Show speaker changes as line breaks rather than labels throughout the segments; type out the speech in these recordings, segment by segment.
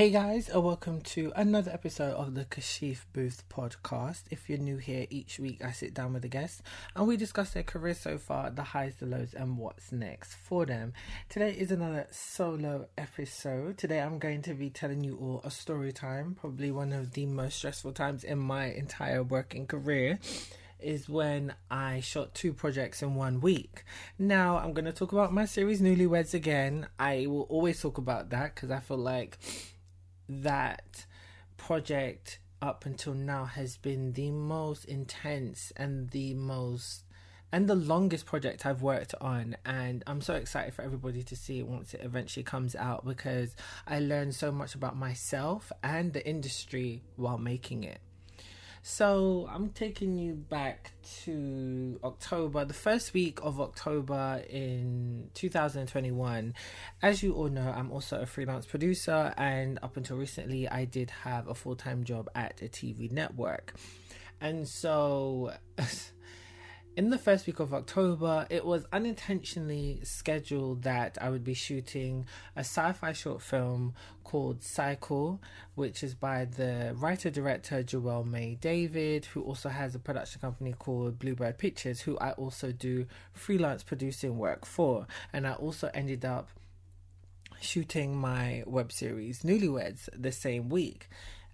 Hey guys, and welcome to another episode of the Kashif Boothe podcast. If you're new here, each week I sit down with a guest and we discuss their career so far, the highs, the lows, and what's next for them. Today is another solo episode. Today I'm going to be telling you all a story time, probably one of the most stressful times in my entire working career is when I shot two projects in one week. Now, I'm going to talk about my series Newlyweds again. I will always talk about that because I feel like that project up until now has been the most intense and the most and the longest project I've worked on. And I'm so excited for everybody to see it once it eventually comes out because I learned so much about myself and the industry while making it. So I'm taking you back to October, the first week of October in 2021. As you all know, I'm also a freelance producer, and up until recently, I did have a full time job at a TV network. And so. in the first week of October, it was unintentionally scheduled that I would be shooting a sci fi short film called Cycle, which is by the writer director Joelle May David, who also has a production company called Bluebird Pictures, who I also do freelance producing work for. And I also ended up shooting my web series Newlyweds the same week.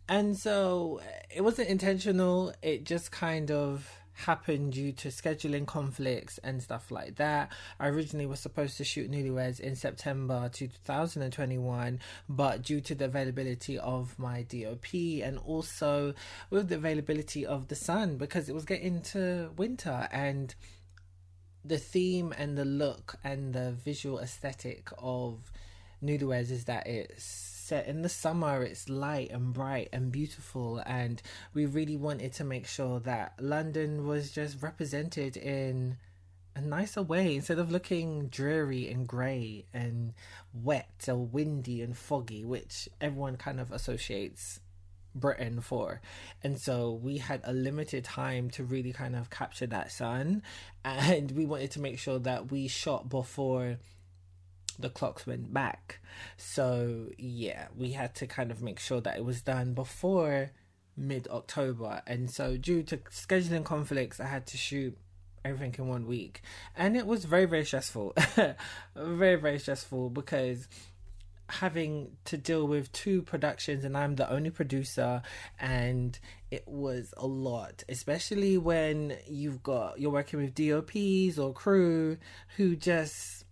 And so it wasn't intentional, it just kind of happened due to scheduling conflicts and stuff like that. I originally was supposed to shoot Newlyweds in September 2021, but due to the availability of my DOP and also with the availability of the sun, because it was getting to winter and the theme and the look and the visual aesthetic of Newlyweds is that it's set in the summer it's light and bright and beautiful and we really wanted to make sure that london was just represented in a nicer way instead of looking dreary and grey and wet or windy and foggy which everyone kind of associates Britain for. And so we had a limited time to really kind of capture that sun. And we wanted to make sure that we shot before the clocks went back. So yeah, we had to kind of make sure that it was done before mid October. And so due to scheduling conflicts, I had to shoot everything in one week. And it was very, very stressful. very, very stressful because having to deal with two productions and I'm the only producer and it was a lot especially when you've got you're working with DOPs or crew who just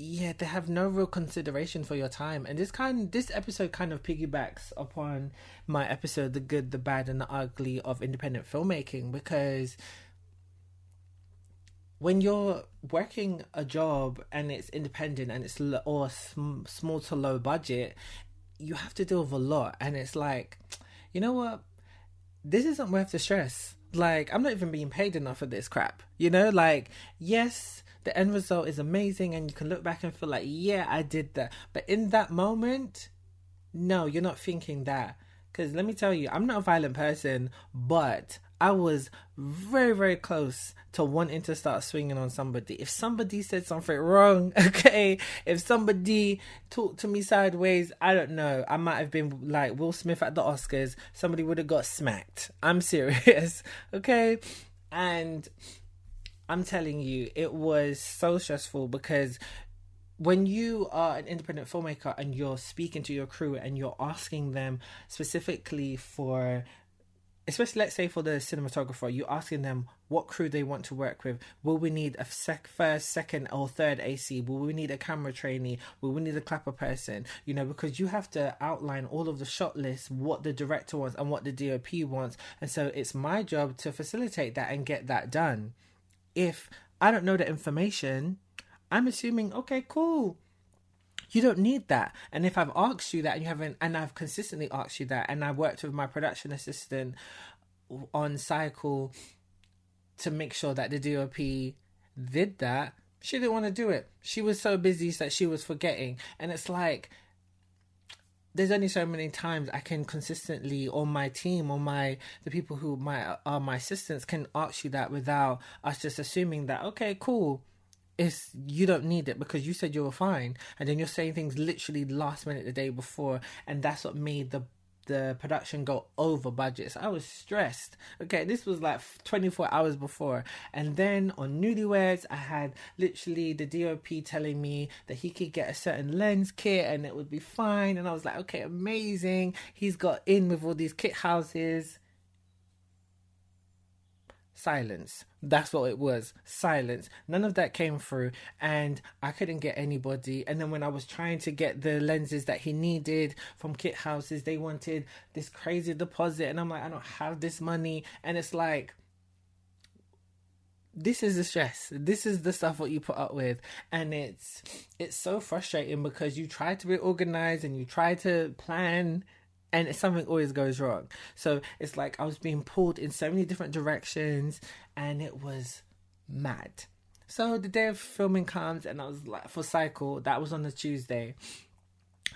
yeah, they have no real consideration for your time. And this kind this episode kind of piggybacks upon my episode The Good, the Bad and the Ugly of independent filmmaking because when you're working a job and it's independent and it's l- or sm- small to low budget, you have to deal with a lot and it's like, you know what? This isn't worth the stress. Like, I'm not even being paid enough for this crap. You know, like, yes, the end result is amazing and you can look back and feel like, yeah, I did that. But in that moment, no, you're not thinking that. Because let me tell you, I'm not a violent person, but I was very, very close to wanting to start swinging on somebody. If somebody said something wrong, okay, if somebody talked to me sideways, I don't know. I might have been like Will Smith at the Oscars. Somebody would have got smacked. I'm serious, okay? And I'm telling you, it was so stressful because when you are an independent filmmaker and you're speaking to your crew and you're asking them specifically for especially let's say for the cinematographer you're asking them what crew they want to work with. Will we need a sec- first second or third ac will we need a camera trainee? Will we need a clapper person? You know because you have to outline all of the shot lists what the director wants and what the dop wants. And so it's my job to facilitate that and get that done. If I don't know the information, I'm assuming, okay, cool. You don't need that. And if I've asked you that and you haven't, and I've consistently asked you that, and I worked with my production assistant on cycle to make sure that the DOP did that, she didn't want to do it. She was so busy that she was forgetting. And it's like, there's only so many times I can consistently, or my team, or my the people who my are my assistants can ask you that without us just assuming that okay, cool. It's you don't need it because you said you were fine and then you're saying things literally last minute the day before and that's what made the the production go over budget. So I was stressed. Okay, this was like 24 hours before. And then on Newlyweds, I had literally the DOP telling me that he could get a certain lens kit and it would be fine. And I was like, okay, amazing. He's got in with all these kit houses silence. That's what it was. Silence. None of that came through, and I couldn't get anybody. And then when I was trying to get the lenses that he needed from kit houses, they wanted this crazy deposit, and I'm like, I don't have this money. And it's like, this is the stress this is the stuff what you put up with and it's it's so frustrating because you try to be organized and you try to plan and something always goes wrong. So it's like I was being pulled in so many different directions, and it was mad. So the day of filming comes, and I was like, for Cycle, that was on the Tuesday,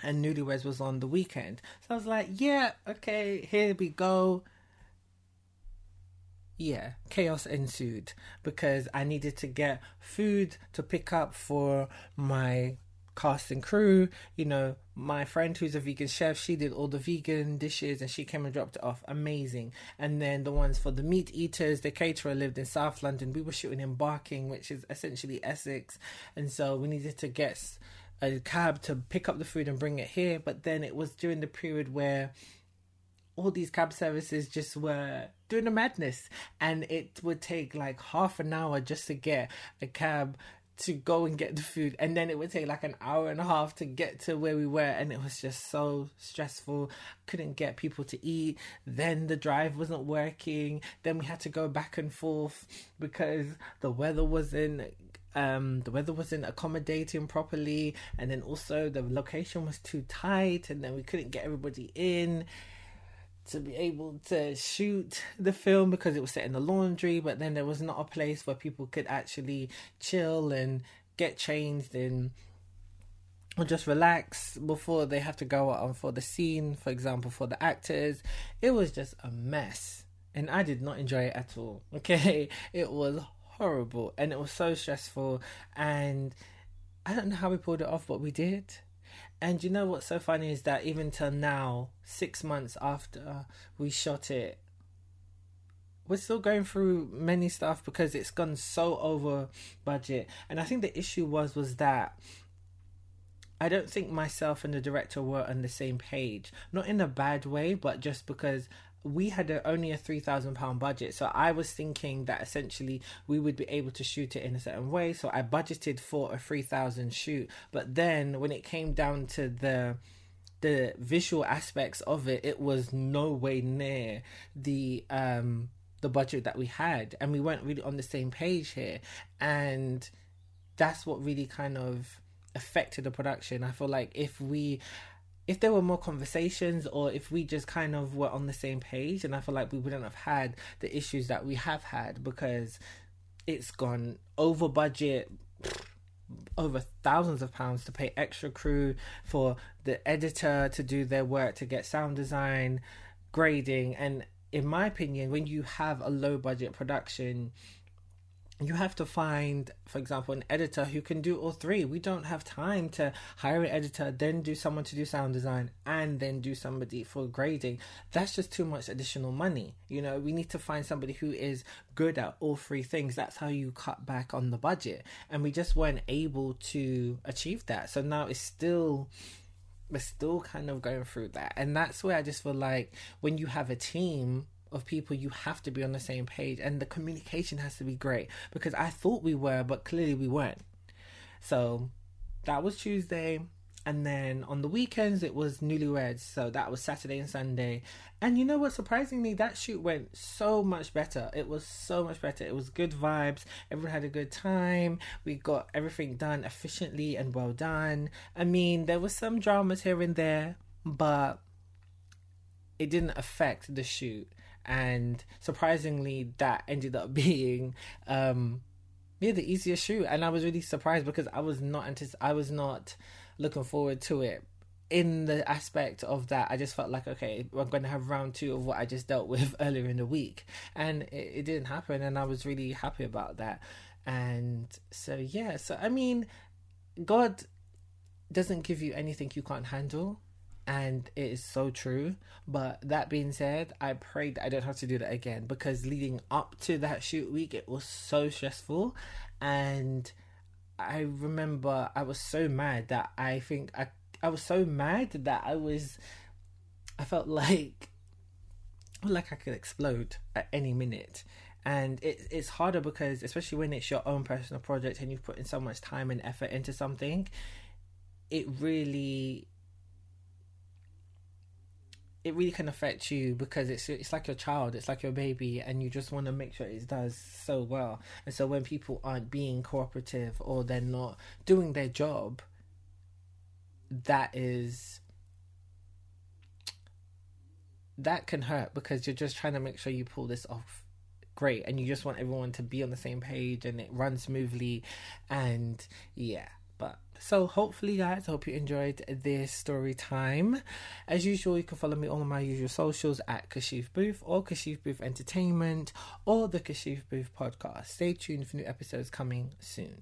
and Newlyweds was on the weekend. So I was like, yeah, okay, here we go. Yeah, chaos ensued because I needed to get food to pick up for my cast and crew. You know, my friend who's a vegan chef, she did all the vegan dishes and she came and dropped it off. Amazing. And then the ones for the meat eaters, the caterer lived in South London. We were shooting in Barking, which is essentially Essex. And so we needed to get a cab to pick up the food and bring it here. But then it was during the period where all these cab services just were doing a madness and it would take like half an hour just to get a cab to go and get the food and then it would take like an hour and a half to get to where we were and it was just so stressful. Couldn't get people to eat. Then the drive wasn't working. Then we had to go back and forth because the weather wasn't um, the weather wasn't accommodating properly and then also the location was too tight and then we couldn't get everybody in to be able to shoot the film because it was set in the laundry, but then there was not a place where people could actually chill and get changed and or just relax before they have to go out for the scene, for example, for the actors. It was just a mess. And I did not enjoy it at all. Okay. It was horrible and it was so stressful and I don't know how we pulled it off, but we did. And you know what's so funny is that even till now, six months after we shot it, we're still going through many stuff because it's gone so over budget. And I think the issue was was that I don't think myself and the director were on the same page. Not in a bad way, but just because we had a, only a three thousand pound budget, so I was thinking that essentially we would be able to shoot it in a certain way. So I budgeted for a three thousand shoot, but then when it came down to the the visual aspects of it, it was no way near the um the budget that we had, and we weren't really on the same page here, and that's what really kind of affected the production. I feel like if we if there were more conversations or if we just kind of were on the same page and i feel like we wouldn't have had the issues that we have had because it's gone over budget over thousands of pounds to pay extra crew for the editor to do their work to get sound design grading. And in my opinion when you have a low budget production you have to find, for example, an editor who can do all three. We don't have time to hire an editor, then do someone to do sound design, and then do somebody for grading. That's just too much additional money. You know, we need to find somebody who is good at all three things. That's how you cut back on the budget. And we just weren't able to achieve that. So now it's still we're still kind of going through that. And that's where I just feel like when you have a team of people you have to be on the same page and the communication has to be great because I thought we were but clearly we weren't. So that was Tuesday and then on the weekends it was newlyweds so that was Saturday and Sunday. And you know what surprisingly that shoot went so much better. It was so much better. It was good vibes. Everyone had a good time. We got everything done efficiently and well done. I mean, there was some dramas here and there, but it didn't affect the shoot and surprisingly that ended up being um yeah the easiest shoot. And i was really surprised because i was not antici- i was not looking forward to it in the aspect of that. I just felt like okay we're going to have round two of what i just dealt with earlier in the week. And it, it didn't happen and i was really happy about that. And so, yeah, so I mean, God doesn't give you anything you can't handle. And it is so true. But that being said, I pray that I don't have to do that again because leading up to that shoot week, it was so stressful. And I remember I was so mad that I think I I was so mad that I was I felt like like I could explode at any minute. And it, it's harder because, especially when it's your own personal project and you've put in so much time and effort into something, it really it really can affect you because it's it's like your child, it's like your baby, and you just want to make sure it does so well. And so when people aren't being cooperative or they're not doing their job, that is that can hurt because you're just trying to make sure you pull this off great and you just want everyone to be on the same page and it runs smoothly and yeah but so hopefully guys I hope you enjoyed this story time. As usual you can follow me on my usual socials at kashif boothe or kashif boothe entertainment or the kashif boothe podcast. Stay tuned for new episodes coming soon